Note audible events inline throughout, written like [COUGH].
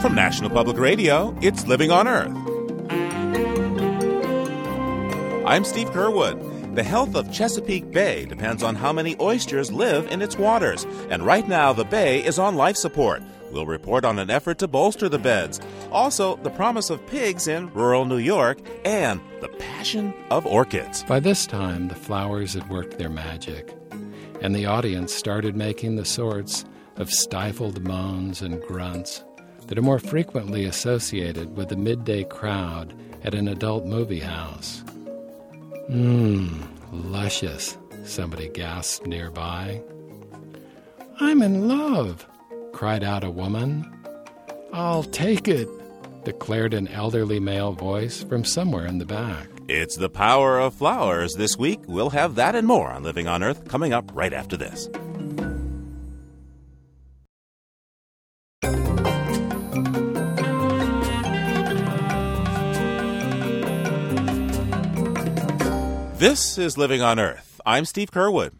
From National Public Radio, it's Living on Earth. I'm Steve Curwood. The health of Chesapeake Bay depends on how many oysters live in its waters, and right now the bay is on life support. We'll report on an effort to bolster the beds, also the promise of pigs in rural New York, and the passion of orchids. By this time, the flowers had worked their magic, and the audience started making the sorts of stifled moans and grunts that are more frequently associated with the midday crowd at an adult movie house. Mmm, luscious, somebody gasped nearby. I'm in love, cried out a woman. I'll take it, declared an elderly male voice from somewhere in the back. It's the power of flowers this week. We'll have that and more on Living on Earth coming up right after this. This is Living on Earth. I'm Steve Curwood.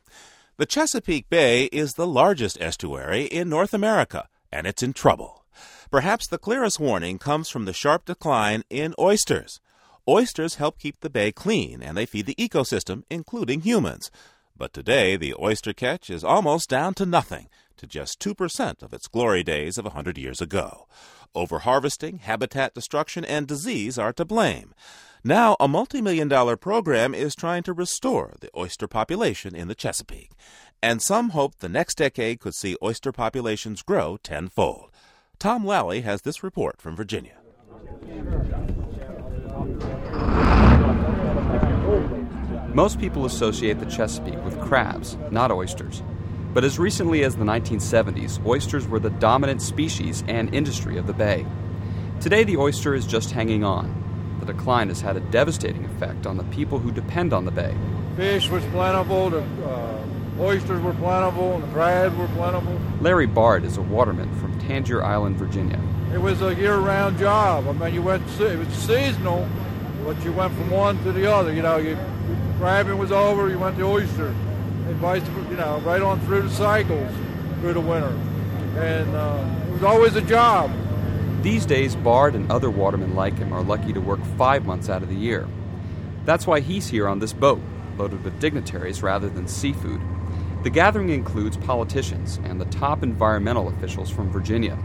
The Chesapeake Bay is the largest estuary in North America, and it's in trouble. Perhaps the clearest warning comes from the sharp decline in oysters. Oysters help keep the bay clean, and they feed the ecosystem, including humans. But today, the oyster catch is almost down to nothing, to just 2% of its glory days of a 100 years ago. Overharvesting, habitat destruction, and disease are to blame. Now, a multi million dollar program is trying to restore the oyster population in the Chesapeake. And some hope the next decade could see oyster populations grow tenfold. Tom Lally has this report from Virginia. Most people associate the Chesapeake with crabs, not oysters. But as recently as the 1970s, oysters were the dominant species and industry of the bay. Today, the oyster is just hanging on, decline has had a devastating effect on the people who depend on the bay. Fish was plentiful, the uh, oysters were plentiful, and the crabs were plentiful. Larry Bard is a waterman from Tangier Island, Virginia. It was a year-round job. I mean, you went it was seasonal, but you went from one to the other. You know, you, crabbing was over, you went to oyster, and vice versa you know, right on through the cycles through the winter, and uh, it was always a job. These days, Bard and other watermen like him are lucky to work five months out of the year. That's why he's here on this boat, loaded with dignitaries rather than seafood. The gathering includes politicians and the top environmental officials from Virginia.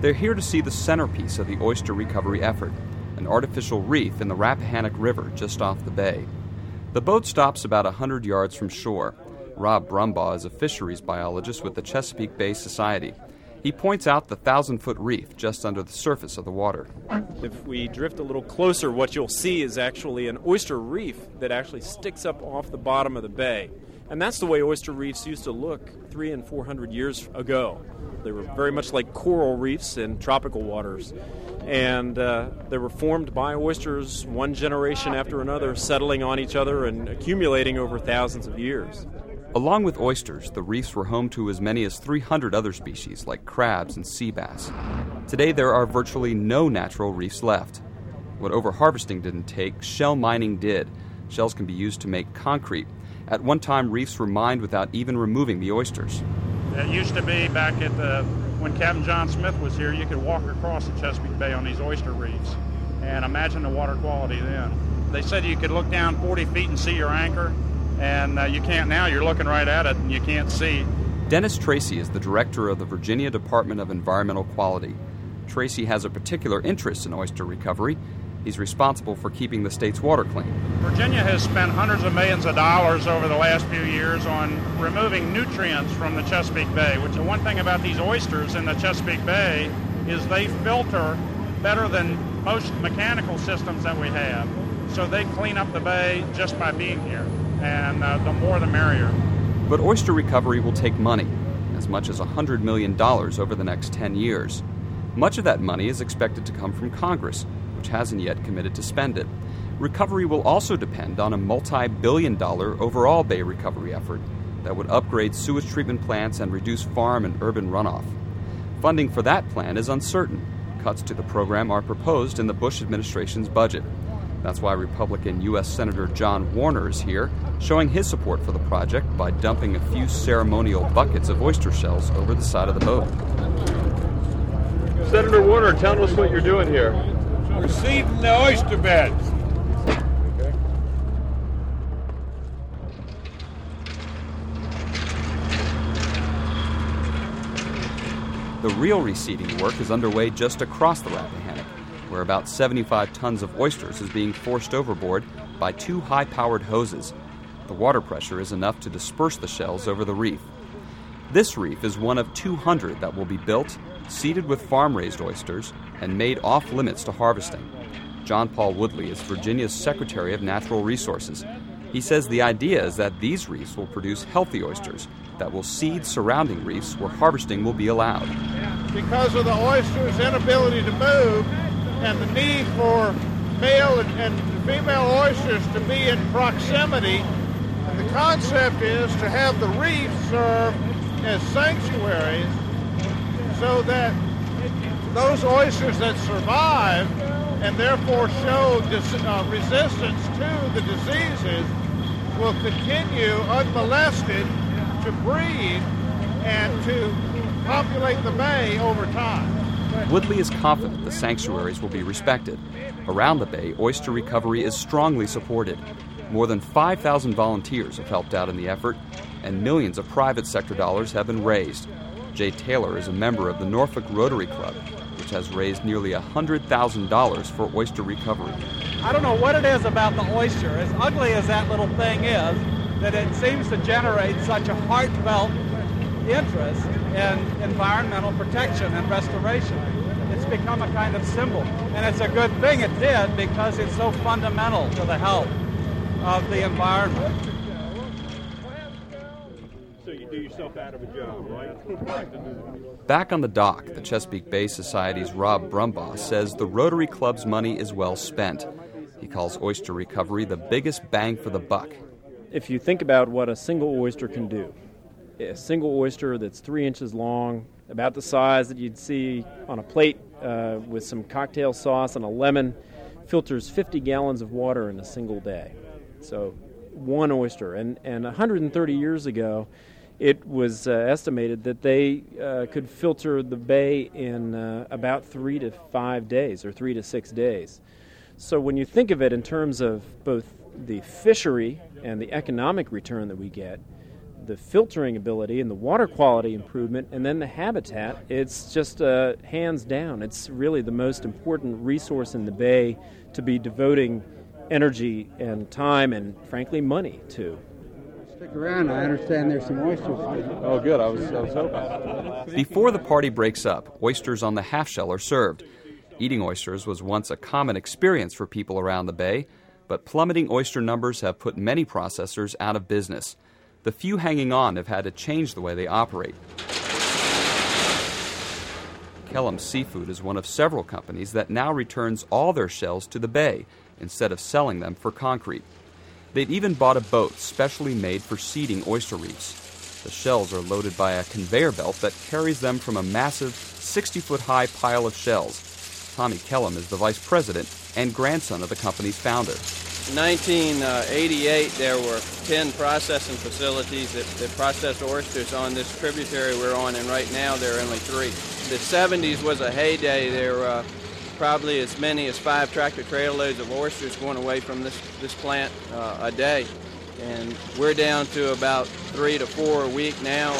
They're here to see the centerpiece of the oyster recovery effort, an artificial reef in the Rappahannock River just off the bay. The boat stops about a 100 yards from shore. Rob Brumbaugh is a fisheries biologist with the Chesapeake Bay Society. He points out the thousand foot reef just under the surface of the water. If we drift a little closer, what you'll see is actually an oyster reef that actually sticks up off the bottom of the bay. And that's the way oyster reefs used to look three and four hundred years ago. They were very much like coral reefs in tropical waters. And uh, they were formed by oysters one generation after another, settling on each other and accumulating over thousands of years. Along with oysters, the reefs were home to as many as 300 other species like crabs and sea bass. Today, there are virtually no natural reefs left. What overharvesting didn't take, shell mining did. Shells can be used to make concrete. At one time, reefs were mined without even removing the oysters. It used to be back at the when Captain John Smith was here, you could walk across the Chesapeake Bay on these oyster reefs, and imagine the water quality then. They said you could look down 40 feet and see your anchor and uh, you can't now. You're looking right at it, and you can't see. Dennis Treacy is the director of the Virginia Department of Environmental Quality. Treacy has a particular interest in oyster recovery. He's responsible for keeping the state's water clean. Virginia has spent hundreds of millions of dollars over the last few years on removing nutrients from the Chesapeake Bay, which the one thing about these oysters in the Chesapeake Bay is they filter better than most mechanical systems that we have. So they clean up the bay just by being here and uh, the more the merrier. But oyster recovery will take money, as much as $100 million over the next 10 years. Much of that money is expected to come from Congress, which hasn't yet committed to spend it. Recovery will also depend on a multi billion dollar overall bay recovery effort that would upgrade sewage treatment plants and reduce farm and urban runoff. Funding for that plan is uncertain. Cuts to the program are proposed in the Bush administration's budget. That's why Republican U.S. Senator John Warner is here, showing his support for the project by dumping a few ceremonial buckets of oyster shells over the side of the boat. Senator Warner, tell us what you're doing here. We're seeding the oyster beds. The real reseeding work is underway just across the Rappahannock, where about 75 tons of oysters is being forced overboard by two high powered hoses. The water pressure is enough to disperse the shells over the reef. This reef is one of 200 that will be built, seeded with farm raised oysters, and made off limits to harvesting. John Paul Woodley is Virginia's Secretary of Natural Resources. He says the idea is that these reefs will produce healthy oysters that will seed surrounding reefs where harvesting will be allowed. Because of the oyster's inability to move and the need for male and, female oysters to be in proximity, concept is to have the reefs serve as sanctuaries so that those oysters that survive and therefore show dis- uh, resistance to the diseases will continue unmolested to breed and to populate the bay over time. Woodley is confident the sanctuaries will be respected. Around the bay, oyster recovery is strongly supported. More than 5,000 volunteers have helped out in the effort, and millions of private sector dollars have been raised. Jay Taylor is a member of the Norfolk Rotary Club, which has raised nearly $100,000 for oyster recovery. I don't know what it is about the oyster, as ugly as that little thing is, that it seems to generate such a heartfelt interest in environmental protection and restoration. It's become a kind of symbol, and it's a good thing it did because it's so fundamental to the health of the environment. So you do yourself out of a job, right? Back on the dock, the Chesapeake Bay Society's Rob Brumbaugh says the Rotary Club's money is well spent. He calls oyster recovery the biggest bang for the buck. If you think about what a single oyster can do, a single oyster that's three inches long, about the size that you'd see on a plate uh, with some cocktail sauce and a lemon, filters 50 gallons of water in a single day. So, one oyster. And, and 130 years ago, it was uh, estimated that they uh, could filter the bay in uh, about three to five days or three to six days. So, when you think of it in terms of both the fishery and the economic return that we get, the filtering ability and the water quality improvement, and then the habitat, it's just uh, hands down. It's really the most important resource in the bay to be devoting energy and time and, frankly, money too. Stick around. I understand there's some oysters. Oh, good. I was, I was hoping. Before the party breaks up, oysters on the half shell are served. Eating oysters was once a common experience for people around the bay, but plummeting oyster numbers have put many processors out of business. The few hanging on have had to change the way they operate. Kellum Seafood is one of several companies that now returns all their shells to the bay instead of selling them for concrete. They've even bought a boat specially made for seeding oyster reefs. The shells are loaded by a conveyor belt that carries them from a massive 60 foot high pile of shells. Tommy Kellum is the vice president and grandson of the company's founder. In 1988, there were 10 processing facilities that, that processed oysters on this tributary we're on, and right now there are only three. The 70s was a heyday. There were uh, probably as many as five tractor trailer loads of oysters going away from this, this plant uh, a day. And we're down to about three to four a week now.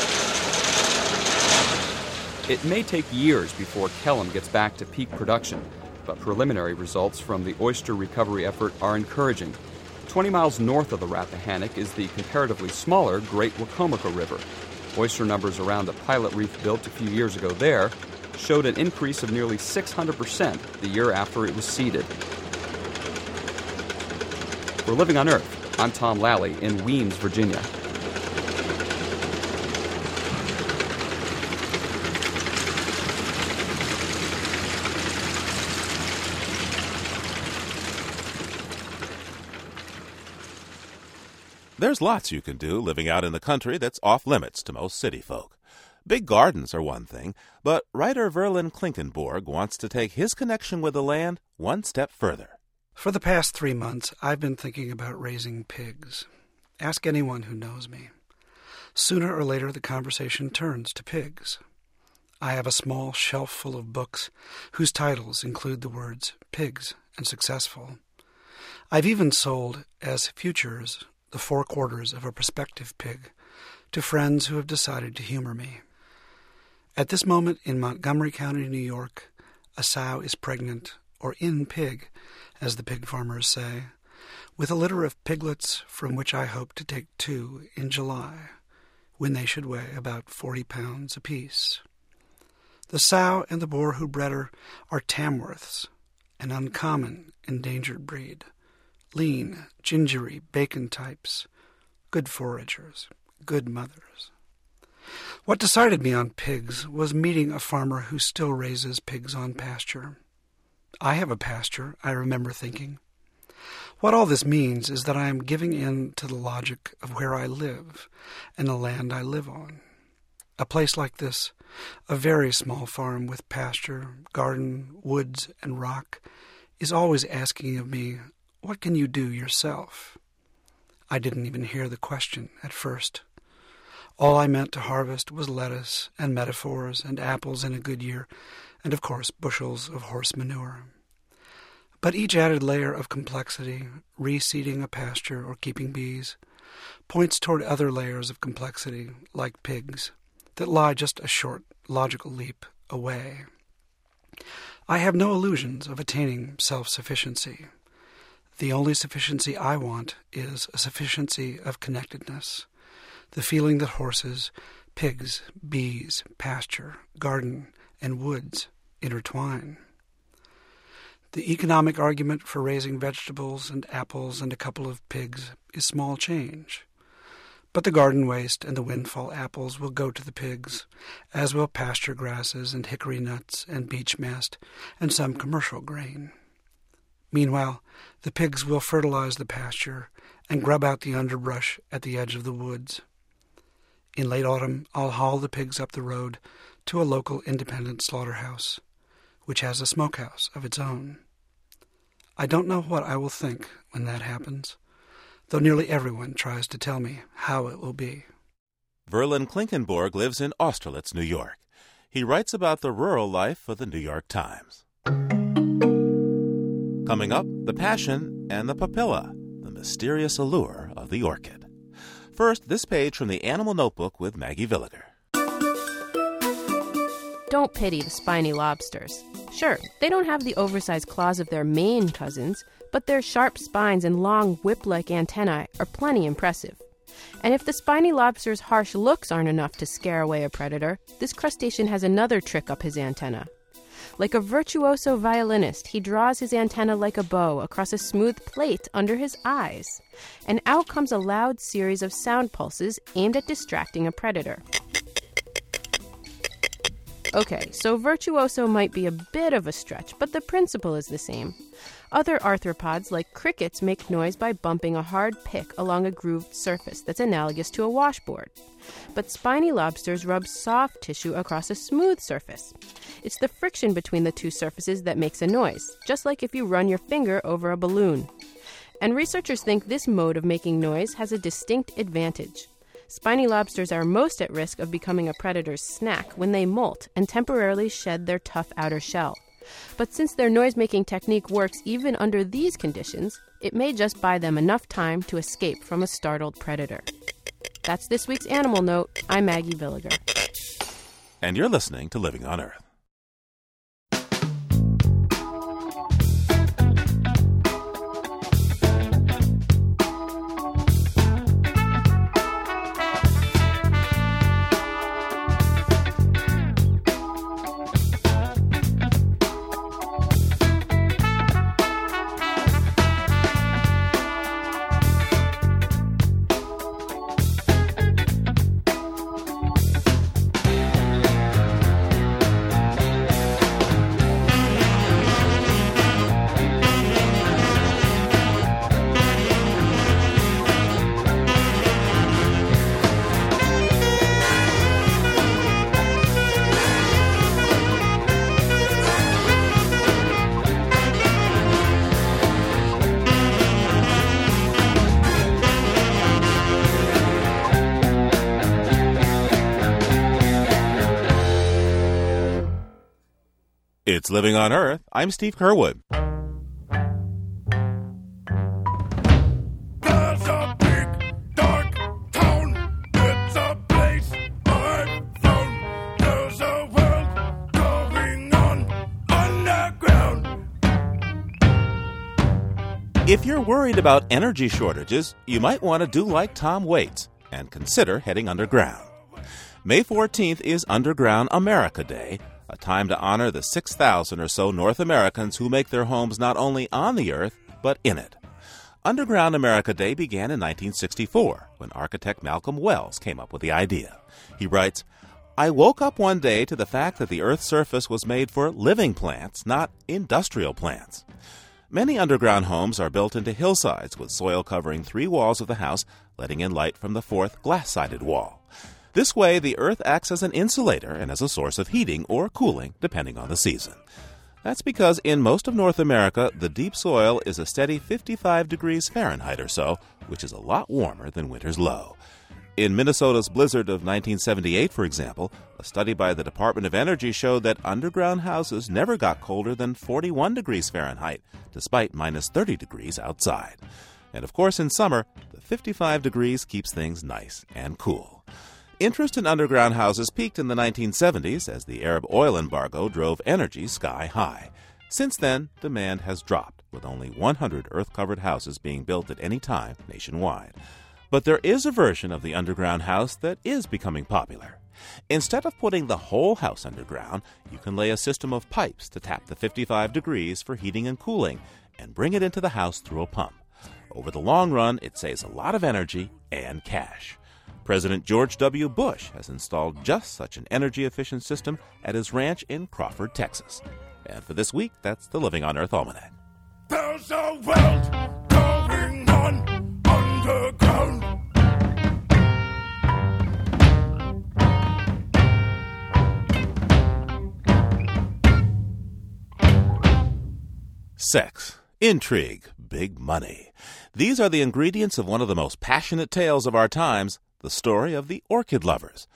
It may take years before Kellum gets back to peak production, but preliminary results from the oyster recovery effort are encouraging. 20 miles north of the Rappahannock is the comparatively smaller Great Wicomico River. Oyster numbers around the pilot reef built a few years ago there showed an increase of nearly 600% the year after it was seeded. For Living on Earth, I'm Tom Lally in Weems, Virginia. There's lots you can do living out in the country that's off limits to most city folk. Big gardens are one thing, but writer Verlin Klinkenborg wants to take his connection with the land one step further. For the past three months, I've been thinking about raising pigs. Ask anyone who knows me. Sooner or later, the conversation turns to pigs. I have a small shelf full of books whose titles include the words pigs and successful. I've even sold as futures the four quarters of a prospective pig to friends who have decided to humor me. At this moment in Montgomery County, New York, a sow is pregnant, or in pig, as the pig farmers say, with a litter of piglets from which I hope to take two in July, when they should weigh about forty pounds apiece. The sow and the boar who bred her are Tamworths, an uncommon endangered breed. Lean, gingery, bacon types, good foragers, good mothers. What decided me on pigs was meeting a farmer who still raises pigs on pasture. I have a pasture, I remember thinking. What all this means is that I am giving in to the logic of where I live and the land I live on. A place like this, a very small farm with pasture, garden, woods, and rock, is always asking of me, What can you do yourself? I didn't even hear the question at first. All I meant to harvest was lettuce and metaphors and apples in a good year, and of course bushels of horse manure. But each added layer of complexity, reseeding a pasture or keeping bees, points toward other layers of complexity, like pigs, that lie just a short logical leap away. I have no illusions of attaining self sufficiency. The only sufficiency I want is a sufficiency of connectedness, the feeling that horses, pigs, bees, pasture, garden, and woods intertwine. The economic argument for raising vegetables and apples and a couple of pigs is small change. But the garden waste and the windfall apples will go to the pigs, as will pasture grasses and hickory nuts and beech mast and some commercial grain. Meanwhile, the pigs will fertilize the pasture and grub out the underbrush at the edge of the woods. In late autumn, I'll haul the pigs up the road to a local independent slaughterhouse, which has a smokehouse of its own. I don't know what I will think when that happens, though nearly everyone tries to tell me how it will be. Verlin Klinkenborg lives in Austerlitz, New York. He writes about the rural life for the New York Times. Coming up, the passion and the papilla, the mysterious allure of the orchid. First, this page from the Animal Notebook with Maggie Villiger. Don't pity the spiny lobsters. Sure, they don't have the oversized claws of their Maine cousins, but their sharp spines and long whip like antennae are plenty impressive. And if the spiny lobster's harsh looks aren't enough to scare away a predator, this crustacean has another trick up his antenna. Like a virtuoso violinist, he draws his antenna like a bow across a smooth plate under his eyes, and out comes a loud series of sound pulses aimed at distracting a predator. Okay, so virtuoso might be a bit of a stretch, but the principle is the same. Other arthropods, like crickets, make noise by bumping a hard pick along a grooved surface that's analogous to a washboard. But spiny lobsters rub soft tissue across a smooth surface. It's the friction between the two surfaces that makes a noise, just like if you run your finger over a balloon. And researchers think this mode of making noise has a distinct advantage. Spiny lobsters are most at risk of becoming a predator's snack when they molt and temporarily shed their tough outer shell. But since their noise making technique works even under these conditions, it may just buy them enough time to escape from a startled predator. That's this week's Animal Note. I'm Maggie Villiger. And you're listening to Living on Earth. Living on Earth. I'm Steve Curwood. There's a big dark town. It's a place I've found. There's a world going on underground. If you're worried about energy shortages, you might want to do like Tom Waits and consider heading underground. May 14th is Underground America Day, a time to honor the 6,000 or so North Americans who make their homes not only on the earth, but in it. Underground America Day began in 1964 when architect Malcolm Wells came up with the idea. He writes, I woke up one day to the fact that the Earth's surface was made for living plants, not industrial plants. Many underground homes are built into hillsides with soil covering three walls of the house, letting in light from the fourth glass sided wall. This way, the earth acts as an insulator and as a source of heating or cooling, depending on the season. That's because in most of North America, the deep soil is a steady 55 degrees Fahrenheit or so, which is a lot warmer than winter's low. In Minnesota's blizzard of 1978, for example, a study by the Department of Energy showed that underground houses never got colder than 41 degrees Fahrenheit, despite minus 30 degrees outside. And of course, in summer, the 55 degrees keeps things nice and cool. Interest in underground houses peaked in the 1970s as the Arab oil embargo drove energy sky high. Since then, demand has dropped, with only 100 earth covered houses being built at any time nationwide. But there is a version of the underground house that is becoming popular. Instead of putting the whole house underground, you can lay a system of pipes to tap the 55 degrees for heating and cooling and bring it into the house through a pump. Over the long run, it saves a lot of energy and cash. President George W. Bush has installed just such an energy efficient system at his ranch in Crawford, Texas. And for this week, that's the Living on Earth Almanac. There's a world going on underground. Sex, intrigue, big money. These are the ingredients of one of the most passionate tales of our times the story of the orchid lovers.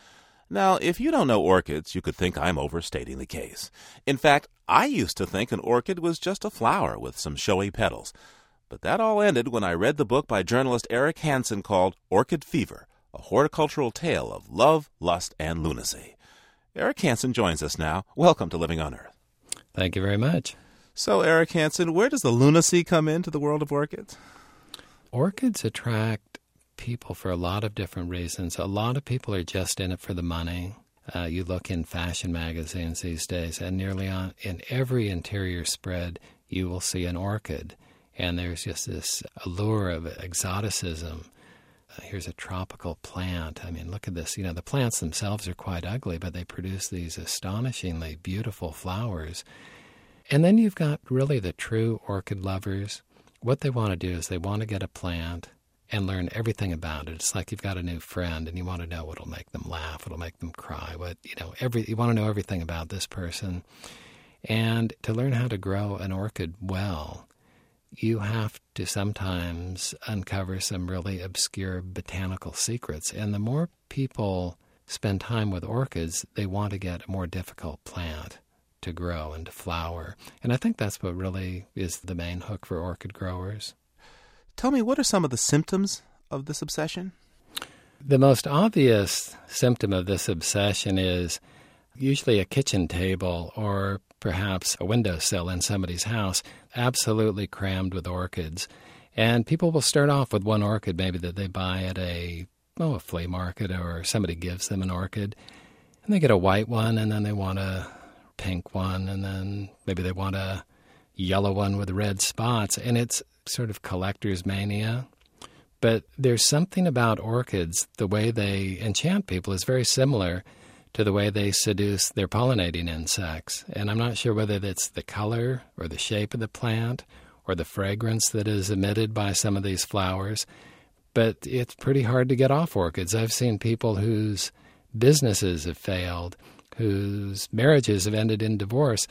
Now, if you don't know orchids, you could think I'm overstating the case. In fact, I used to think an orchid was just a flower with some showy petals. But that all ended when I read the book by journalist Eric Hansen called Orchid Fever, a horticultural tale of love, lust, and lunacy. Eric Hansen joins us now. Welcome to Living on Earth. Thank you very much. So, Eric Hansen, where does the lunacy come into the world of orchids? Orchids attract people for a lot of different reasons. A lot of people are just in it for the money. Uh, you look in fashion magazines these days, and nearly on in every interior spread, you will see an orchid, and there's just this allure of exoticism. Uh, here's a tropical plant. I mean, look at this. You know, the plants themselves are quite ugly, but they produce these astonishingly beautiful flowers. And then you've got really the true orchid lovers. What they want to do is they want to get a plant and learn everything about it. It's like you've got a new friend and you want to know what'll make them laugh, what'll make them cry, what you know, every you want to know everything about this person. And to learn how to grow an orchid well, you have to sometimes uncover some really obscure botanical secrets. And the more people spend time with orchids, they want to get a more difficult plant to grow and to flower. And I think that's what really is the main hook for orchid growers. Tell me, what are some of the symptoms of this obsession? The most obvious symptom of this obsession is usually a kitchen table or perhaps a windowsill in somebody's house, absolutely crammed with orchids. And people will start off with one orchid, maybe that they buy at a oh, a flea market or somebody gives them an orchid. And they get a white one, and then they want a pink one, and then maybe they want a yellow one with red spots. And it's sort of collector's mania. But there's something about orchids, the way they enchant people is very similar to the way they seduce their pollinating insects. And I'm not sure whether it's the color or the shape of the plant or the fragrance that is emitted by some of these flowers, but it's pretty hard to get off orchids. I've seen people whose businesses have failed, whose marriages have ended in divorce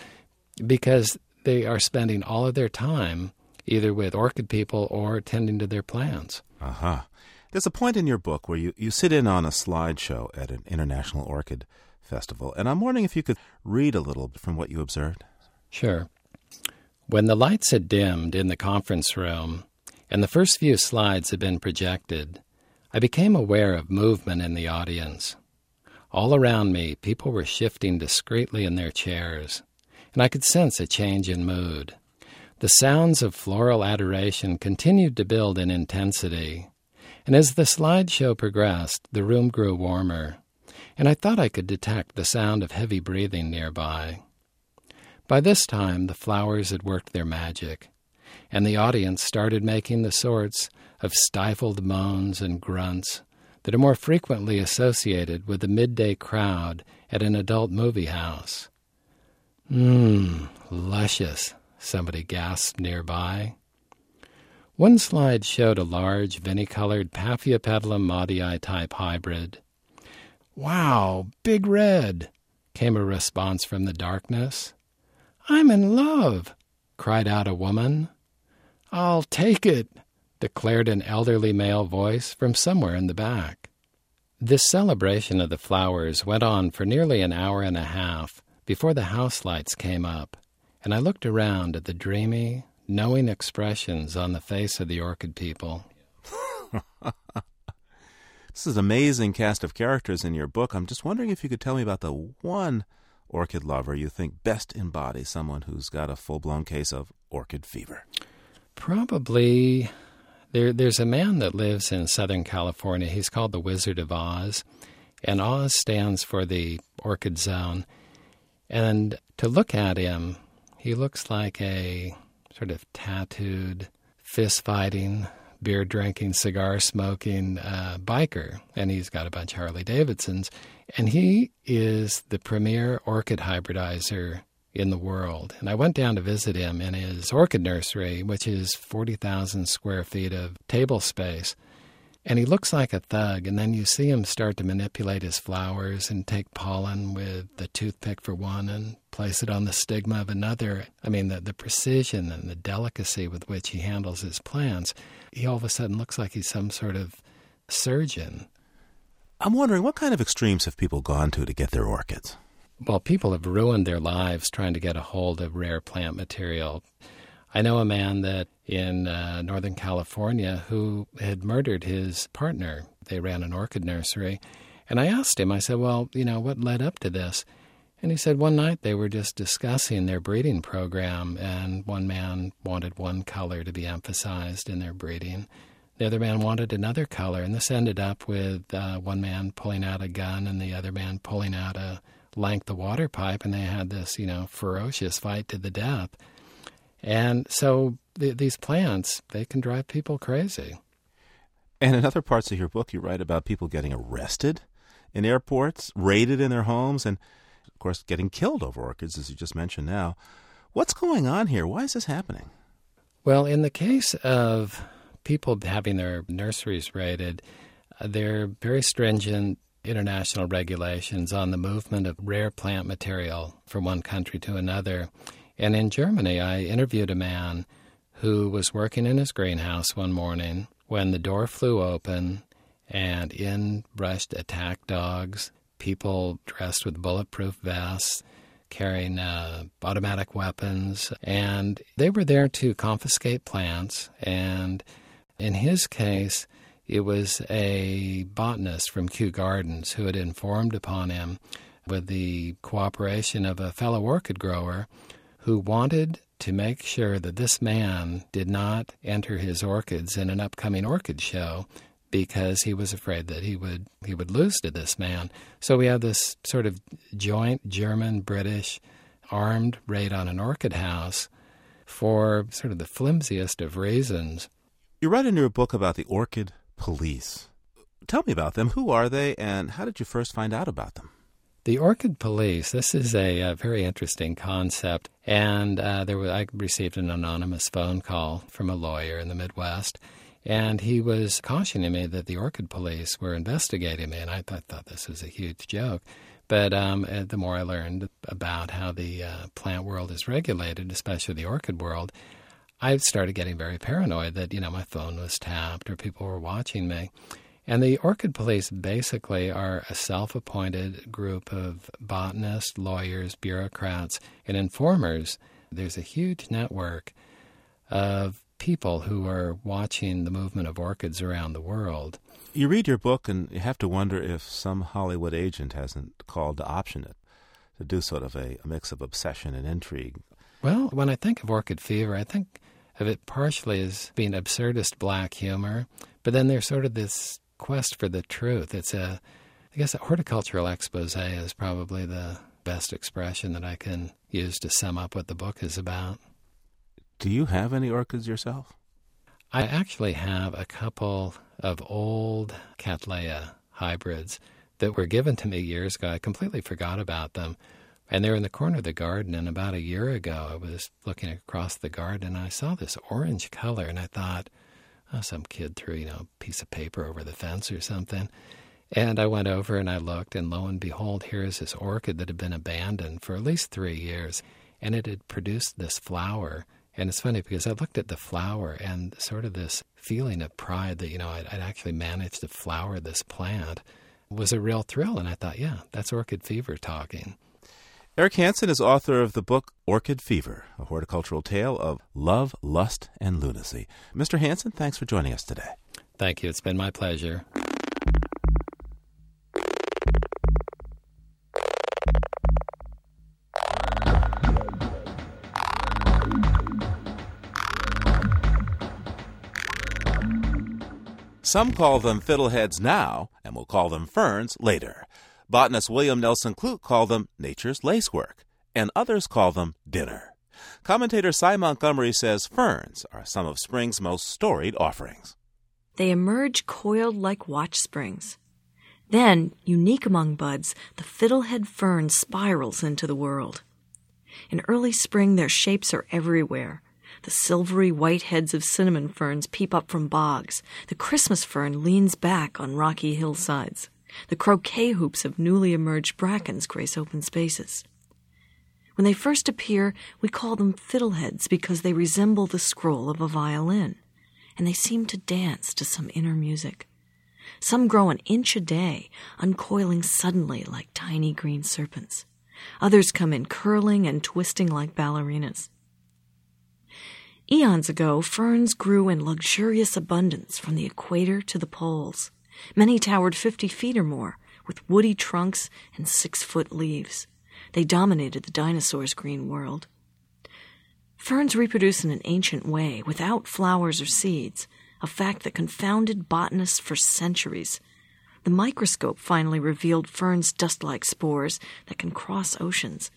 because they are spending all of their time either with orchid people or tending to their plants. Uh huh. There's a point in your book where you, you sit in on a slideshow at an international orchid festival, and I'm wondering if you could read a little from what you observed. Sure. When the lights had dimmed in the conference room and the first few slides had been projected, I became aware of movement in the audience. All around me, people were shifting discreetly in their chairs, and I could sense a change in mood. The sounds of floral adoration continued to build in intensity, and as the slideshow progressed, the room grew warmer, and I thought I could detect the sound of heavy breathing nearby. By this time, the flowers had worked their magic, and the audience started making the sorts of stifled moans and grunts that are more frequently associated with the midday crowd at an adult movie house. Mmm, luscious, somebody gasped nearby. One slide showed a large, vinny-colored Paphiopedilum maudiae type hybrid. Wow, big red, came a response from the darkness. I'm in love, cried out a woman. I'll take it, declared an elderly male voice from somewhere in the back. This celebration of the flowers went on for nearly an hour and a half before the house lights came up, and I looked around at the dreamy, knowing expressions on the face of the orchid people. [LAUGHS] This is an amazing cast of characters in your book. I'm just wondering if you could tell me about the one orchid lover you think best embodies someone who's got a full blown case of orchid fever. Probably there, there's a man that lives in Southern California. He's called the Wizard of Oz, and Oz stands for the orchid zone. And to look at him, he looks like a sort of tattooed, fist fighting, beer drinking, cigar smoking uh, biker. And he's got a bunch of Harley Davidsons. And he is the premier orchid hybridizer in the world. And I went down to visit him in his orchid nursery, which is 40,000 square feet of table space. And he looks like a thug. And then you see him start to manipulate his flowers and take pollen with the toothpick for one and place it on the stigma of another. I mean, the, the precision and the delicacy with which he handles his plants. He all of a sudden looks like he's some sort of surgeon. I'm wondering what kind of extremes have people gone to to get their orchids? Well, people have ruined their lives trying to get a hold of rare plant material. I know a man that in uh, Northern California who had murdered his partner. They ran an orchid nursery. And I asked him, I said, Well, you know, what led up to this? And he said one night they were just discussing their breeding program, and one man wanted one color to be emphasized in their breeding. The other man wanted another color, and this ended up with uh, one man pulling out a gun and the other man pulling out a length of water pipe, and they had this, you know, ferocious fight to the death. And so th- these plants, they can drive people crazy. And in other parts of your book, you write about people getting arrested in airports, raided in their homes, and of course, getting killed over orchids, as you just mentioned now. What's going on here? Why is this happening? Well, in the case of people having their nurseries raided, uh, there are very stringent international regulations on the movement of rare plant material from one country to another. And in Germany, I interviewed a man who was working in his greenhouse one morning when the door flew open and in rushed attack dogs, people dressed with bulletproof vests, carrying uh, automatic weapons, and they were there to confiscate plants. And in his case, it was a botanist from Kew Gardens who had informed upon him with the cooperation of a fellow orchid grower who wanted to make sure that this man did not enter his orchids in an upcoming orchid show because he was afraid that he would he would lose to this man. So we had this sort of joint German British armed raid on an orchid house for sort of the flimsiest of reasons. You write in your book about the orchid police. Tell me about them. Who are they, and how did you first find out about them? The orchid police. This is a, a very interesting concept, and uh, there was, I received an anonymous phone call from a lawyer in the Midwest, and he was cautioning me that the orchid police were investigating me, and I thought, thought this was a huge joke. But um, uh, the more I learned about how the uh, plant world is regulated, especially the orchid world, I started getting very paranoid that, you know, my phone was tapped or people were watching me. And the orchid police basically are a self appointed group of botanists, lawyers, bureaucrats, and informers There's a huge network of people who are watching the movement of orchids around the world. You read your book and you have to wonder if some Hollywood agent hasn't called to option it to do sort of a, a mix of obsession and intrigue. Well, when I think of orchid fever, I think of it partially as being absurdist black humor, but then there's sort of this quest for the truth. It's a, I guess, a horticultural expose is probably the best expression that I can use to sum up what the book is about. Do you have any orchids yourself? I actually have a couple of old Cattleya hybrids that were given to me years ago. I completely forgot about them. And they're in the corner of the garden. And about a year ago, I was looking across the garden and I saw this orange color. And I thought, oh, some kid threw, you know, a piece of paper over the fence or something. And I went over and I looked, and lo and behold, here is this orchid that had been abandoned for at least three years. And it had produced this flower. And it's funny because I looked at the flower and sort of this feeling of pride that, you know, I'd, I'd actually managed to flower this plant was a real thrill. And I thought, yeah, that's orchid fever talking. Eric Hansen is author of the book Orchid Fever, a horticultural tale of love, lust, and lunacy. Mr. Hansen, thanks for joining us today. Thank you. It's been my pleasure. Some call them fiddleheads now, and we'll call them ferns later. Botanist William Nelson Clute called them nature's lacework, and others call them dinner. Commentator Sy Montgomery says ferns are some of spring's most storied offerings. They emerge coiled like watch springs. Then, unique among buds, the fiddlehead fern spirals into the world. In early spring, their shapes are everywhere. The silvery white heads of cinnamon ferns peep up from bogs. The Christmas fern leans back on rocky hillsides. The croquet hoops of newly emerged brackens grace open spaces. When they first appear, we call them fiddleheads because they resemble the scroll of a violin, and they seem to dance to some inner music. Some grow an inch a day, uncoiling suddenly like tiny green serpents. Others come in curling and twisting like ballerinas. Eons ago, ferns grew in luxurious abundance from the equator to the poles. Many towered 50 feet or more, with woody trunks and six foot leaves. They dominated the dinosaurs' green world. Ferns reproduce in an ancient way, without flowers or seeds, a fact that confounded botanists for centuries. The microscope finally revealed ferns' dust like spores that can cross oceans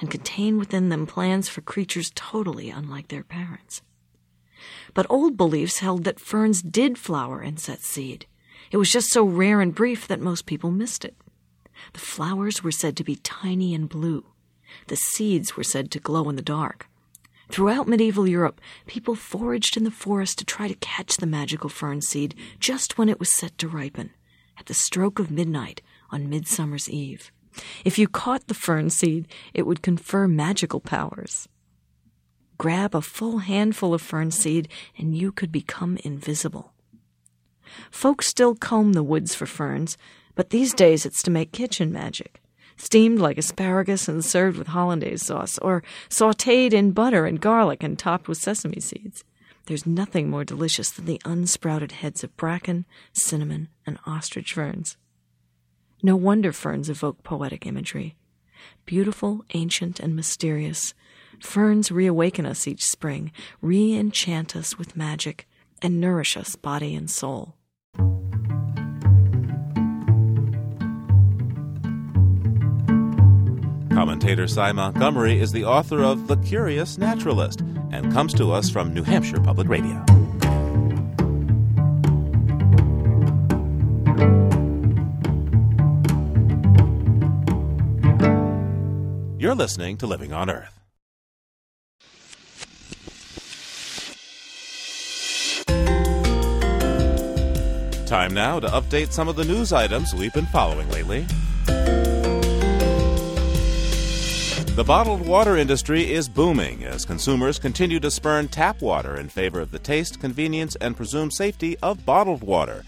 and contain within them plans for creatures totally unlike their parents. But old beliefs held that ferns did flower and set seed. It was just so rare and brief that most people missed it. The flowers were said to be tiny and blue. The seeds were said to glow in the dark. Throughout medieval Europe, people foraged in the forest to try to catch the magical fern seed just when it was set to ripen, at the stroke of midnight on Midsummer's Eve. If you caught the fern seed, it would confer magical powers. Grab a full handful of fern seed, and you could become invisible. Folks still comb the woods for ferns, but these days it's to make kitchen magic. Steamed like asparagus and served with hollandaise sauce, or sauteed in butter and garlic and topped with sesame seeds. There's nothing more delicious than the unsprouted heads of bracken, cinnamon, and ostrich ferns. No wonder ferns evoke poetic imagery. Beautiful, ancient, and mysterious, ferns reawaken us each spring, re enchant us with magic, and nourish us body and soul. Commentator Sy Montgomery is the author of The Curious Naturalist and comes to us from New Hampshire Public Radio. You're listening to Living on Earth. Time now to update some of the news items we've been following lately. The bottled water industry is booming as consumers continue to spurn tap water in favor of the taste, convenience, and presumed safety of bottled water.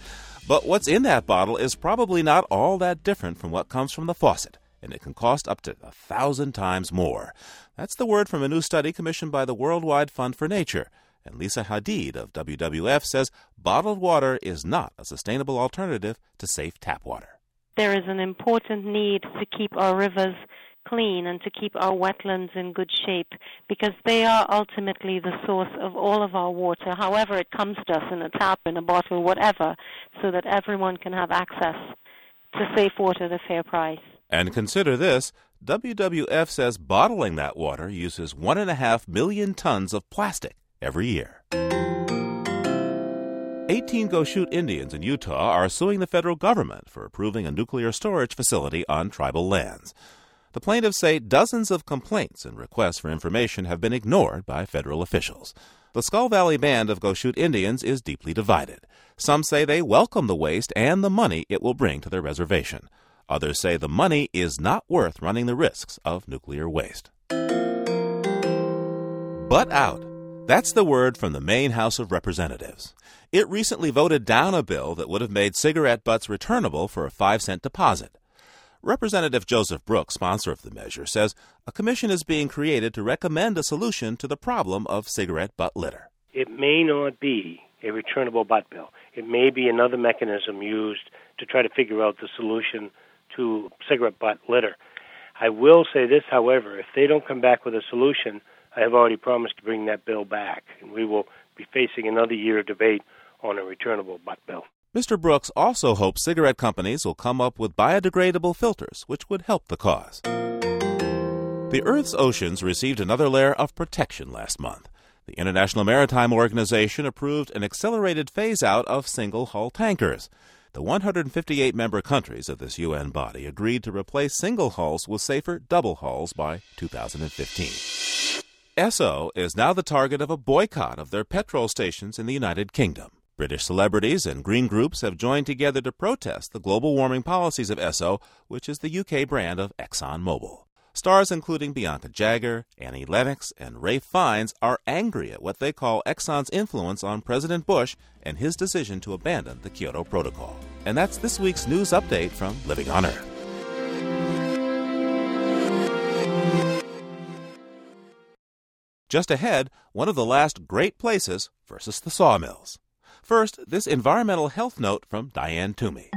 But what's in that bottle is probably not all that different from what comes from the faucet. and it can cost up to a thousand times more. That's the word from a new study commissioned by the Worldwide Fund for Nature. And Lisa Hadid of WWF says bottled water is not a sustainable alternative to safe tap water. There is an important need to keep our rivers clean and to keep our wetlands in good shape because they are ultimately the source of all of our water, however it comes to us in a tap, in a bottle, whatever, so that everyone can have access to safe water at a fair price. And consider this WWF says bottling that water uses 1.5 million tons of plastic every year. 18 Goshute Indians in Utah are suing the federal government for approving a nuclear storage facility on tribal lands. The plaintiffs say dozens of complaints and requests for information have been ignored by federal officials. The Skull Valley Band of Goshute Indians is deeply divided. Some say they welcome the waste and the money it will bring to their reservation. Others say the money is not worth running the risks of nuclear waste. Butt out. That's the word from the Maine House of Representatives. It recently voted down a bill that would have made cigarette butts returnable for a 5 cent deposit. Representative Joseph Brooks, sponsor of the measure, says a commission is being created to recommend a solution to the problem of cigarette butt litter. It may not be a returnable butt bill. It may be another mechanism used to try to figure out the solution to cigarette butt litter. I will say this, however, if they don't come back with a solution, I have already promised to bring that bill back, and we will be facing another year of debate on a returnable butt bill. Mr. Brooks also hopes cigarette companies will come up with biodegradable filters, which would help the cause. The Earth's oceans received another layer of protection last month. The International Maritime Organization approved an accelerated phase out of single hull tankers. The 158 member countries of this UN body agreed to replace single hulls with safer double hulls by 2015. Esso is now the target of a boycott of their petrol stations in the United Kingdom. British celebrities and green groups have joined together to protest the global warming policies of Esso, which is the UK brand of ExxonMobil. Stars including Bianca Jagger, Annie Lennox, and Ralph Fiennes are angry at what they call Exxon's influence on President Bush and his decision to abandon the Kyoto Protocol. And that's this week's news update from Living on Earth. Just ahead, one of the last great places versus the sawmills. First, this environmental health note from Diane Toomey.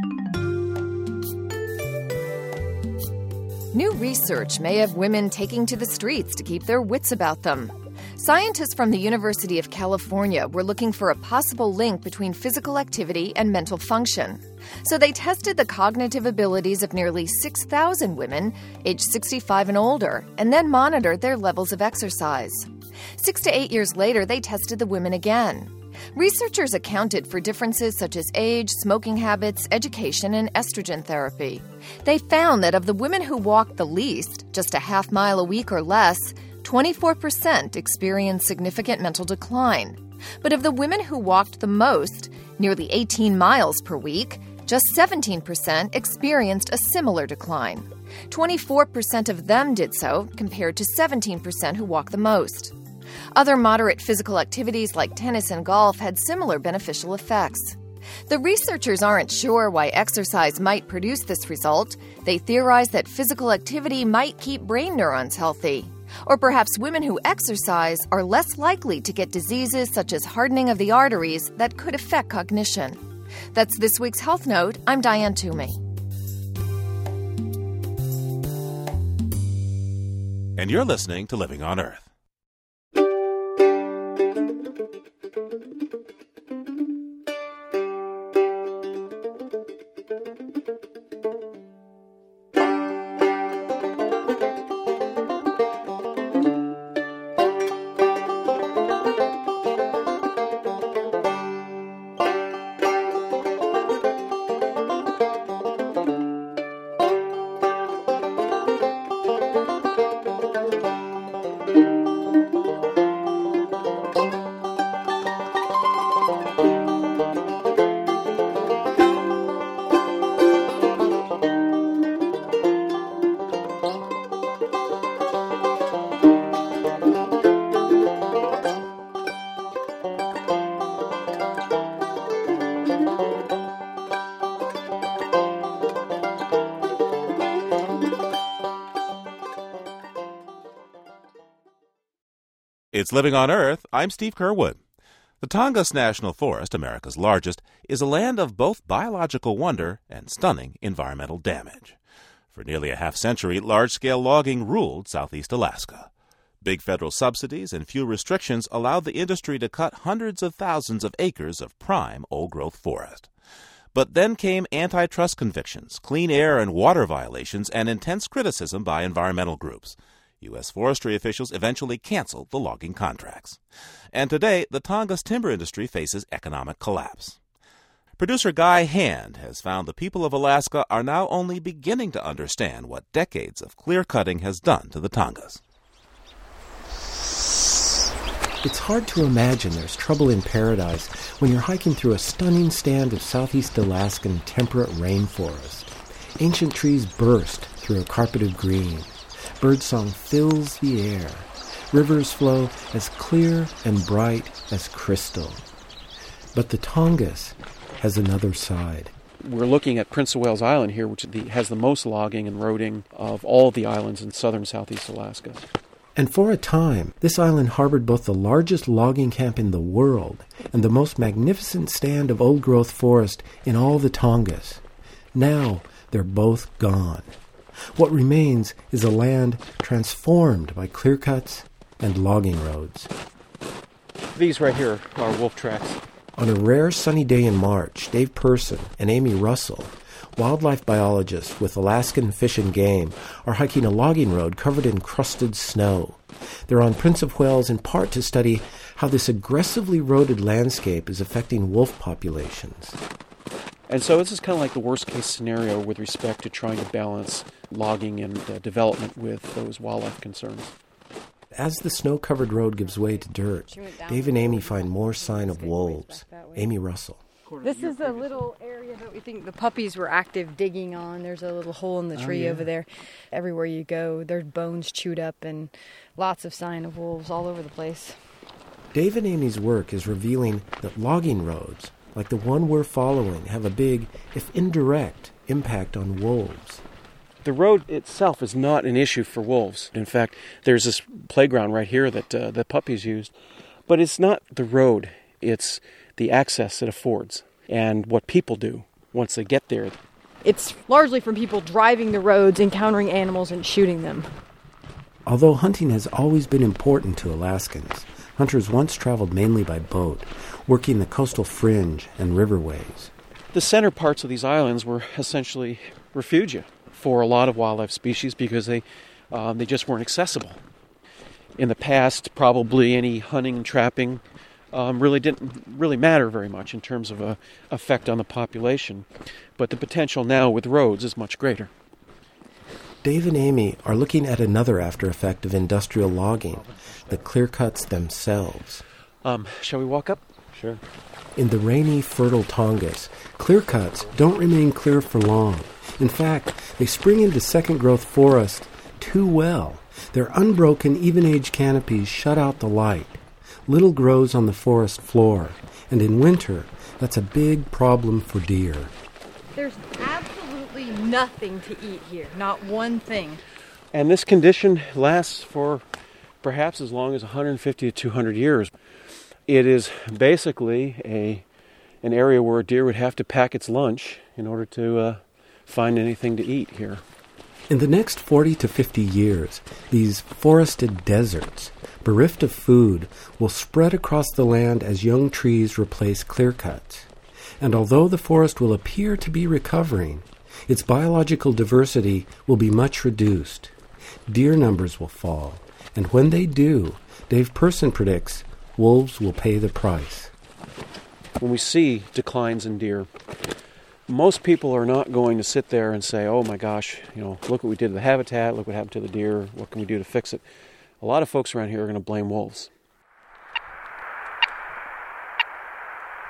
New research may have women taking to the streets to keep their wits about them. Scientists from the University of California were looking for a possible link between physical activity and mental function. So they tested the cognitive abilities of nearly 6,000 women aged 65 and older and then monitored their levels of exercise. Six to eight years later, they tested the women again. Researchers accounted for differences such as age, smoking habits, education, and estrogen therapy. They found that of the women who walked the least, just a half mile a week or less, 24% experienced significant mental decline. But of the women who walked the most, nearly 18 miles per week, just 17% experienced a similar decline. 24% of them did so, compared to 17% who walked the most. Other moderate physical activities like tennis and golf had similar beneficial effects. The researchers aren't sure why exercise might produce this result. They theorize that physical activity might keep brain neurons healthy. Or perhaps women who exercise are less likely to get diseases such as hardening of the arteries that could affect cognition. That's this week's Health Note. I'm Diane Toomey. And you're listening to Living on Earth. It's Living on Earth. I'm Steve Curwood. The Tongass National Forest, America's largest, is a land of both biological wonder and stunning environmental damage. For nearly a half century, large scale logging ruled southeast Alaska. Big federal subsidies and few restrictions allowed the industry to cut hundreds of thousands of acres of prime old growth forest. But then came antitrust convictions, clean air and water violations, and intense criticism by environmental groups. U.S. forestry officials eventually canceled the logging contracts. And today, the Tongass timber industry faces economic collapse. Producer Guy Hand has found the people of Alaska are now only beginning to understand what decades of clear cutting has done to the Tongass. It's hard to imagine there's trouble in paradise when you're hiking through a stunning stand of southeast Alaskan temperate rainforest. Ancient trees burst through a carpet of green. Birdsong fills the air. Rivers flow as clear and bright as crystal. But the Tongass has another side. We're looking at Prince of Wales Island here, which has the most logging and roading of all the islands in southern southeast Alaska. And for a time, this island harbored both the largest logging camp in the world and the most magnificent stand of old growth forest in all the Tongass. Now they're both gone. What remains is a land transformed by clear cuts and logging roads. These right here are wolf tracks. On a rare sunny day in March, Dave Person and Amy Russell, wildlife biologists with Alaskan Fish and Game, are hiking a logging road covered in crusted snow. They're on Prince of Wales in part to study how this aggressively roaded landscape is affecting wolf populations. And so this is kind of like the worst case scenario with respect to trying to balance logging and uh, development with those wildlife concerns. As the snow covered road gives way to dirt, Dave and Amy find more sign of wolves. Amy Russell. This is a little area that we think the puppies were active digging on. There's a little hole in the Oh, tree yeah. over there. Everywhere you go, there's bones chewed up and lots of sign of wolves all over the place. Dave and Amy's work is revealing that logging roads, like the one we're following, have a big, if indirect, impact on wolves. The road itself is not an issue for wolves. In fact, there's this playground right here that uh, the puppies used, but it's not the road. It's the access it affords and what people do once they get there. It's largely from people driving the roads, encountering animals, and shooting them. Although hunting has always been important to Alaskans, hunters once traveled mainly by boat, working the coastal fringe and riverways. The center parts of these islands were essentially refugia for a lot of wildlife species because they um, they just weren't accessible. In the past, probably any hunting and trapping um, really didn't really matter very much in terms of a effect on the population, but the potential now with roads is much greater. Dave and Amy are looking at another after effect of industrial logging, the clear cuts themselves. Um, shall we walk up? Sure. In the rainy, fertile Tongass, clear cuts don't remain clear for long. In fact, they spring into second growth forest too well. Their unbroken, even age canopies shut out the light. Little grows on the forest floor, and in winter, that's a big problem for deer. There's absolutely nothing to eat here, not one thing. And this condition lasts for perhaps as long as 150 to 200 years. It is basically a an area where a deer would have to pack its lunch in order to uh, find anything to eat here. In the next 40 to 50 years, these forested deserts, bereft of food, will spread across the land as young trees replace clear cuts. And although the forest will appear to be recovering, its biological diversity will be much reduced. Deer numbers will fall, and when they do, Dave Person predicts wolves will pay the price. When we see declines in deer, most people are not going to sit there and say, "Oh my gosh, you know, look what we did to the habitat, look what happened to the deer, what can we do to fix it?" A lot of folks around here are going to blame wolves.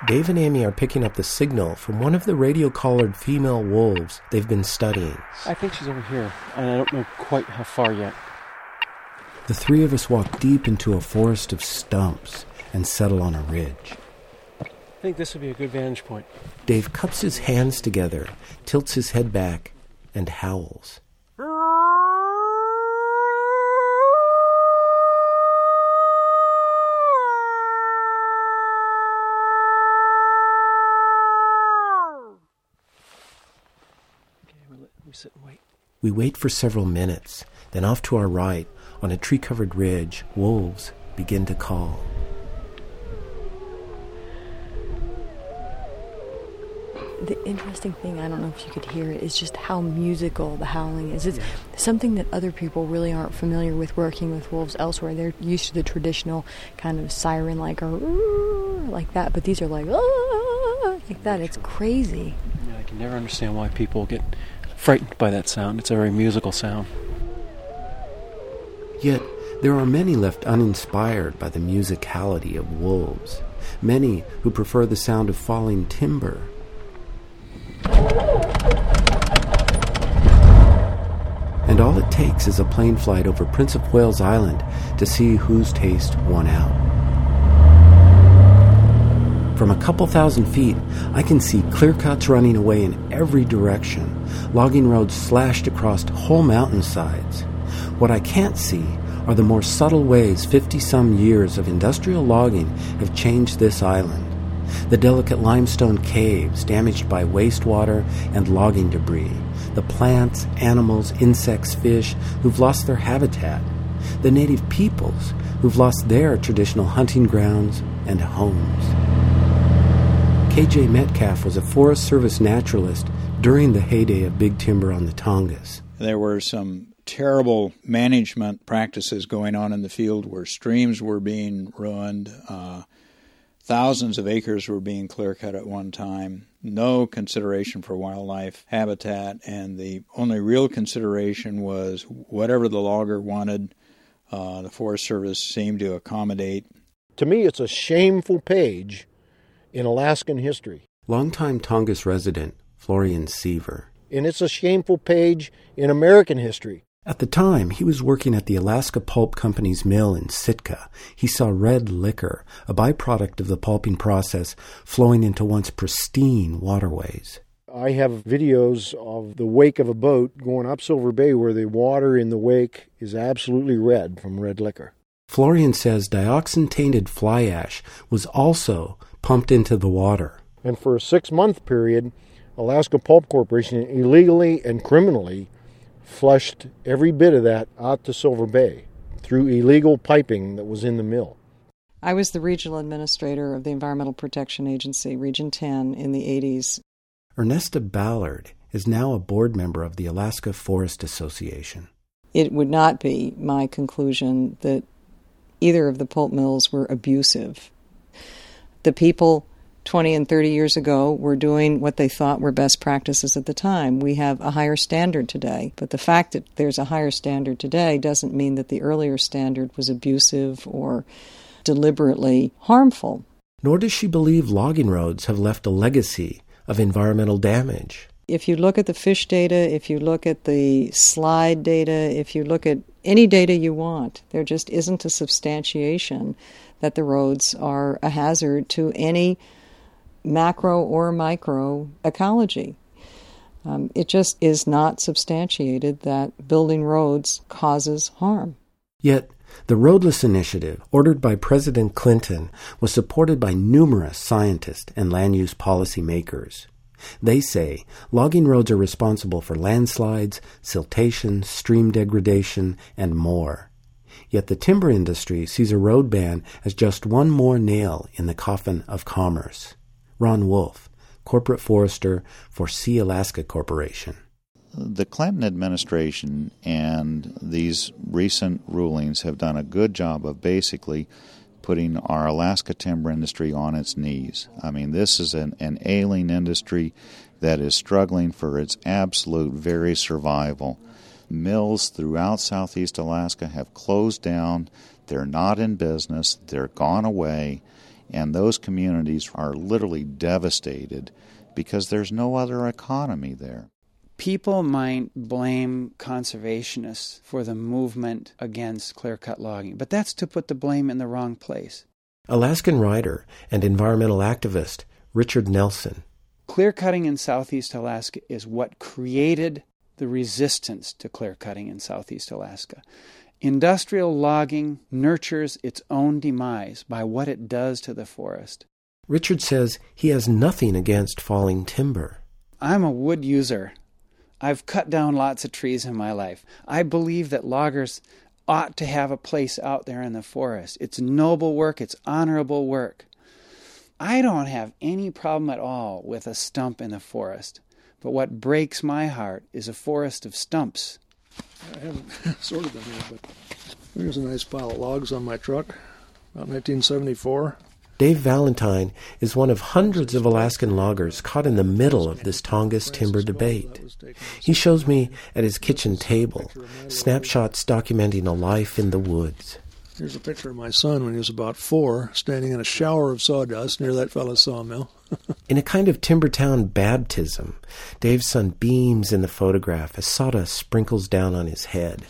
Dave and Amy are picking up the signal from one of the radio collared female wolves they've been studying. I think she's over here, and I don't know quite how far yet. The three of us walk deep into a forest of stumps and settle on a ridge. I think this would be a good vantage point. Dave cups his hands together, tilts his head back, and howls. We wait for several minutes, then off to our right, on a tree-covered ridge, wolves begin to call. The interesting thing, I don't know if you could hear it, is just how musical the howling is. It's something that other people really aren't familiar with working with wolves elsewhere. They're used to the traditional kind of siren like or like that, but these are like like that. It's crazy. Yeah, I can never understand why people get frightened by that sound. It's a very musical sound. Yet, there are many left uninspired by the musicality of wolves, many who prefer the sound of falling timber. And all it takes is a plane flight over Prince of Wales Island to see whose taste won out. From a couple thousand feet, I can see clear cuts running away in every direction, logging roads slashed across whole mountainsides. What I can't see are the more subtle ways 50 some years of industrial logging have changed this island. The delicate limestone caves damaged by wastewater and logging debris, the plants, animals, insects, fish who've lost their habitat, the native peoples who've lost their traditional hunting grounds and homes. K.J. Metcalf was a Forest Service naturalist during the heyday of big timber on the Tongass. There were some terrible management practices going on in the field where streams were being ruined. Uh, thousands of acres were being clear cut at one time. No consideration for wildlife habitat, and the only real consideration was whatever the logger wanted. Uh, the Forest Service seemed to accommodate. To me, it's a shameful page in Alaskan history. Longtime Tongass resident Florian Seaver. And it's a shameful page in American history. At the time, he was working at the Alaska Pulp Company's mill in Sitka. He saw red liquor, a byproduct of the pulping process, flowing into once pristine waterways. I have videos of the wake of a boat going up Silver Bay where the water in the wake is absolutely red from red liquor. Florian says dioxin tainted fly ash was also pumped into the water. And for a six month period, Alaska Pulp Corporation illegally and criminally flushed every bit of that out to Silver Bay through illegal piping that was in the mill. I was the regional administrator of the Environmental Protection Agency, Region 10, in the 80s. Ernesta Ballard is now a board member of the Alaska Forest Association. It would not be my conclusion that either of the pulp mills were abusive. The people 20 and 30 years ago were doing what they thought were best practices at the time. We have a higher standard today, but the fact that there's a higher standard today doesn't mean that the earlier standard was abusive or deliberately harmful. Nor does she believe logging roads have left a legacy of environmental damage. If you look at the fish data, if you look at the slide data, if you look at any data you want, there just isn't a substantiation that the roads are a hazard to any macro or micro ecology. Um, it just is not substantiated that building roads causes harm. Yet, the Roadless Initiative, ordered by President Clinton, was supported by numerous scientists and land use policy makers. They say logging roads are responsible for landslides, siltation, stream degradation, and more. Yet the timber industry sees a road ban as just one more nail in the coffin of commerce. Ron Wolf, corporate forester for Sealaska Corporation. The Clinton administration and these recent rulings have done a good job of basically putting our Alaska timber industry on its knees. I mean, this is an, an ailing industry that is struggling for its absolute very survival. Mills throughout southeast Alaska have closed down, they're not in business, they're gone away, and those communities are literally devastated because there's no other economy there. People might blame conservationists for the movement against clear cut logging, but that's to put the blame in the wrong place. Alaskan writer and environmental activist Richard Nelson. Clear cutting in southeast Alaska is what created the resistance to clear cutting in southeast Alaska. Industrial logging nurtures its own demise by what it does to the forest. Richard says he has nothing against falling timber. I'm a wood user. I've cut down lots of trees in my life. I believe that loggers ought to have a place out there in the forest. It's noble work, it's honorable work. I don't have any problem at all with a stump in the forest, but what breaks my heart is a forest of stumps. I haven't [LAUGHS] sorted them here, but there's a nice pile of logs on my truck, about 1974. Dave Valentine is one of hundreds of Alaskan loggers caught in the middle of this Tongass timber debate. He shows me at his kitchen table snapshots documenting a life in the woods. Here's a picture of my son when he was about four, standing in a shower of sawdust near that fellow's sawmill. [LAUGHS] in a kind of Timbertown baptism, Dave's son beams in the photograph as sawdust sprinkles down on his head.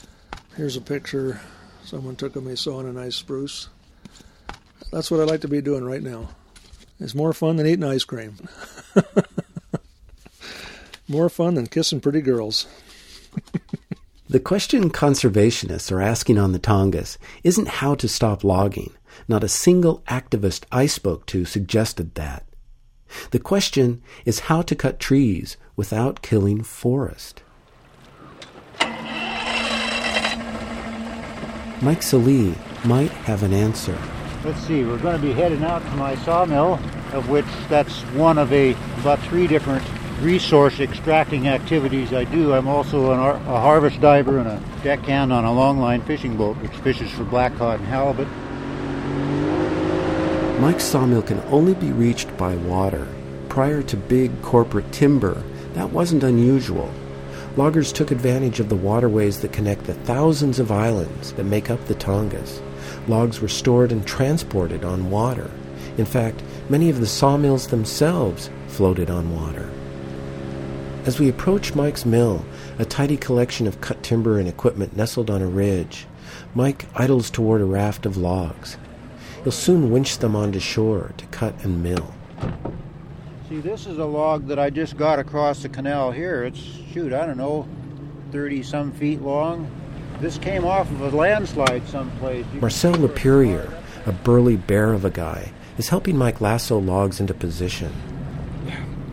Here's a picture someone took of me sawing a nice spruce. That's what I like to be doing right now. It's more fun than eating ice cream. [LAUGHS] more fun than kissing pretty girls. [LAUGHS] the question conservationists are asking on the Tongass isn't how to stop logging. Not a single activist I spoke to suggested that. The question is how to cut trees without killing forest. Mike Salee might have an answer. Let's see, we're going to be heading out to my sawmill, of which that's one of a about three different resource extracting activities I do. I'm also an, a harvest diver and a deckhand on a longline fishing boat, which fishes for blackcod and halibut. Mike's sawmill can only be reached by water. Prior to big corporate timber, that wasn't unusual. Loggers took advantage of the waterways that connect the thousands of islands that make up the Tongass. Logs were stored and transported on water. In fact, many of the sawmills themselves floated on water. As we approach Mike's mill, a tidy collection of cut timber and equipment nestled on a ridge, Mike idles toward a raft of logs. He'll soon winch them onto shore to cut and mill. See, this is a log that I just got across the canal here. It's, shoot, I don't know, 30 some feet long. This came off of a landslide someplace. Marcel Lapierre, a burly bear of a guy, is helping Mike lasso logs into position.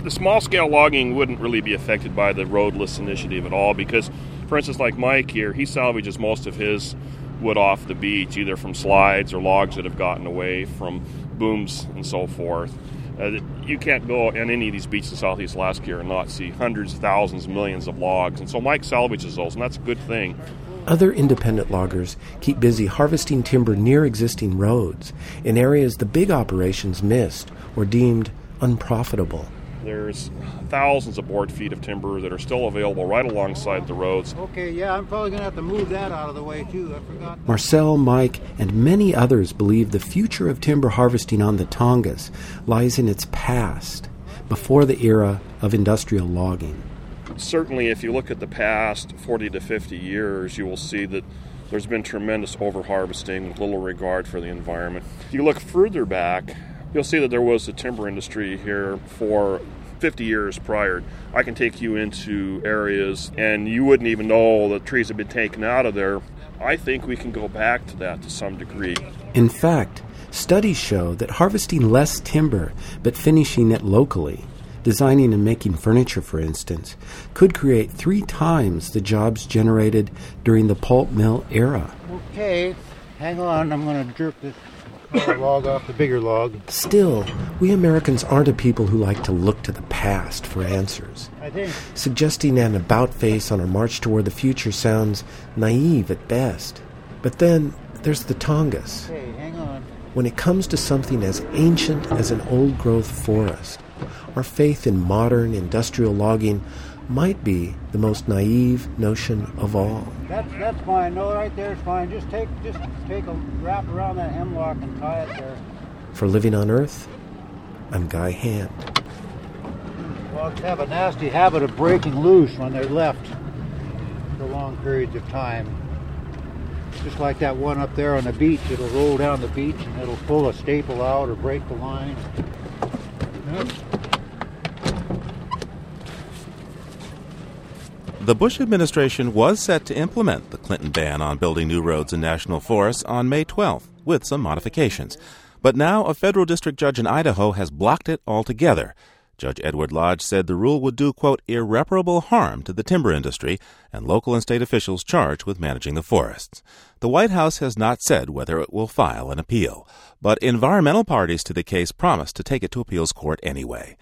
The small scale logging wouldn't really be affected by the roadless initiative at all because, for instance, like Mike here, he salvages most of his wood off the beach, either from slides or logs that have gotten away from booms and so forth. Uh, you can't go on any of these beaches in southeast Alaska and not see hundreds, thousands, millions of logs. And so Mike salvages those, and that's a good thing. Other independent loggers keep busy harvesting timber near existing roads in areas the big operations missed or deemed unprofitable. There's thousands of board feet of timber that are still available right alongside the roads. Okay, yeah, I'm probably going to have to move that out of the way too. I forgot. Marcel, Mike, and many others believe the future of timber harvesting on the Tongass lies in its past, before the era of industrial logging certainly, if you look at the past 40 to 50 years, you will see that there's been tremendous overharvesting with little regard for the environment. If you look further back, you'll see that there was a timber industry here for 50 years prior. I can take you into areas and you wouldn't even know the trees have been taken out of there. I think we can go back to that to some degree. In fact, studies show that harvesting less timber but finishing it locally designing and making furniture, for instance, could create three times the jobs generated during the pulp mill era. Okay, hang on, I'm going to jerk this log off the bigger log. Still, we Americans aren't a people who like to look to the past for answers. I think. Suggesting an about face on our march toward the future sounds naive at best. But then there's the Tongass. Hey, hang on. When it comes to something as ancient as an old growth forest, our faith in modern industrial logging might be the most naive notion of all. That's that's fine. No, right there is fine. Just take just take a wrap around that hemlock and tie it there. For living on Earth, I'm Guy Hand. Logs have a nasty habit of breaking loose when they're left for long periods of time. Just like that one up there on the beach, it'll roll down the beach and it'll pull a staple out or break the line. Yep. The Bush administration was set to implement the Clinton ban on building new roads in national forests on May 12th, with some modifications. But now a federal district judge in Idaho has blocked it altogether. Judge Edward Lodge said the rule would do, quote, irreparable harm to the timber industry and local and state officials charged with managing the forests. The White House has not said whether it will file an appeal, but environmental parties to the case promised to take it to appeals court anyway.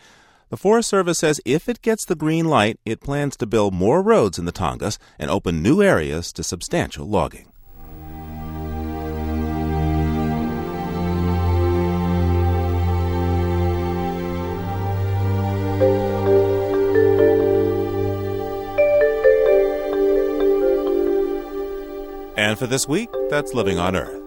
The Forest Service says if it gets the green light, it plans to build more roads in the Tongass and open new areas to substantial logging. And for this week, that's Living on Earth.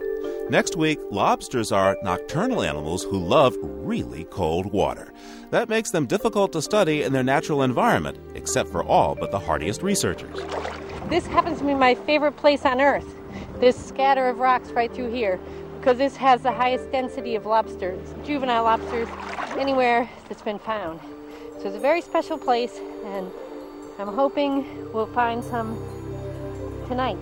Next week, lobsters are nocturnal animals who love really cold water. That makes them difficult to study in their natural environment, except for all but the hardiest researchers. This happens to be my favorite place on Earth, this scatter of rocks right through here, because this has the highest density of lobsters, juvenile lobsters, anywhere that's been found. So it's a very special place, and I'm hoping we'll find some tonight.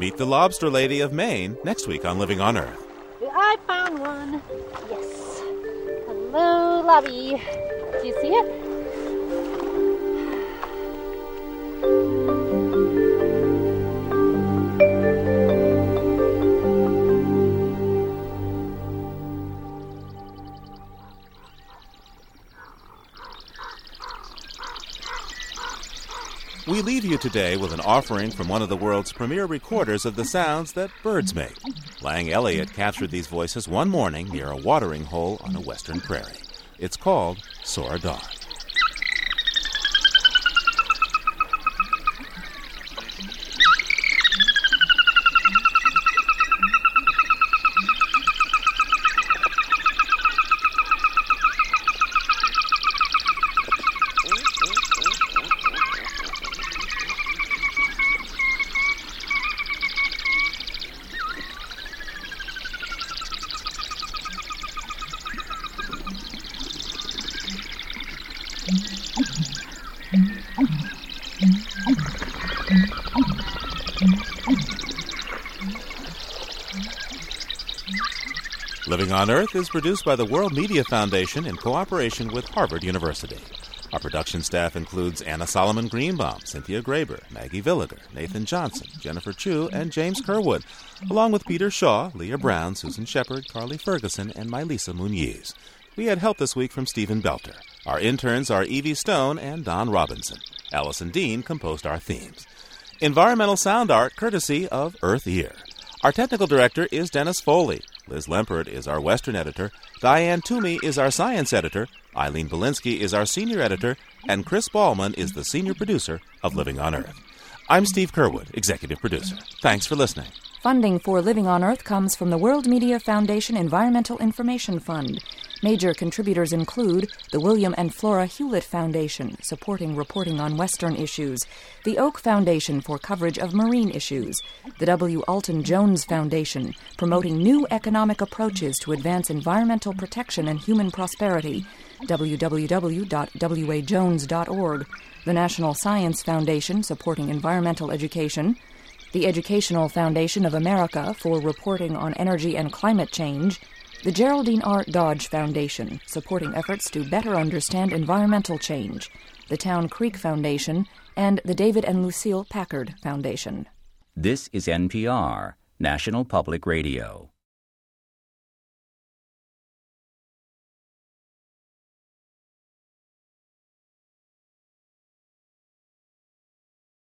Meet the lobster lady of Maine next week on Living on Earth. I found one. Yes. Hello, Lobby. Do you see it? We leave you today with an offering from one of the world's premier recorders of the sounds that birds make. Lang Elliott captured these voices one morning near a watering hole on a western prairie. It's called Soar Dawn. Living on Earth is produced by the World Media Foundation in cooperation with Harvard University. Our production staff includes Anna Solomon Greenbaum, Cynthia Graber, Maggie Villiger, Nathan Johnson, Jennifer Chu, and James Curwood, along with Peter Shaw, Leah Brown, Susan Shepard, Carly Ferguson, and Mylisa Muniz. We had help this week from Stephen Belter. Our interns are Evie Stone and Don Robinson. Allison Dean composed our themes. Environmental sound art courtesy of Earth Ear. Our technical director is Dennis Foley. Liz Lempert is our Western editor. Diane Toomey is our science editor. Eileen Bolinsky is our senior editor. And Chris Ballman is the senior producer of Living on Earth. I'm Steve Curwood, executive producer. Thanks for listening. Funding for Living on Earth comes from the World Media Foundation Environmental Information Fund. Major contributors include the William and Flora Hewlett Foundation, supporting reporting on Western issues, the Oak Foundation for coverage of marine issues, the W. Alton Jones Foundation, promoting new economic approaches to advance environmental protection and human prosperity, www.wajones.org, the National Science Foundation, supporting environmental education, the Educational Foundation of America for reporting on energy and climate change, the Geraldine R. Dodge Foundation, supporting efforts to better understand environmental change, the Town Creek Foundation, and the David and Lucille Packard Foundation. This is NPR, National Public Radio.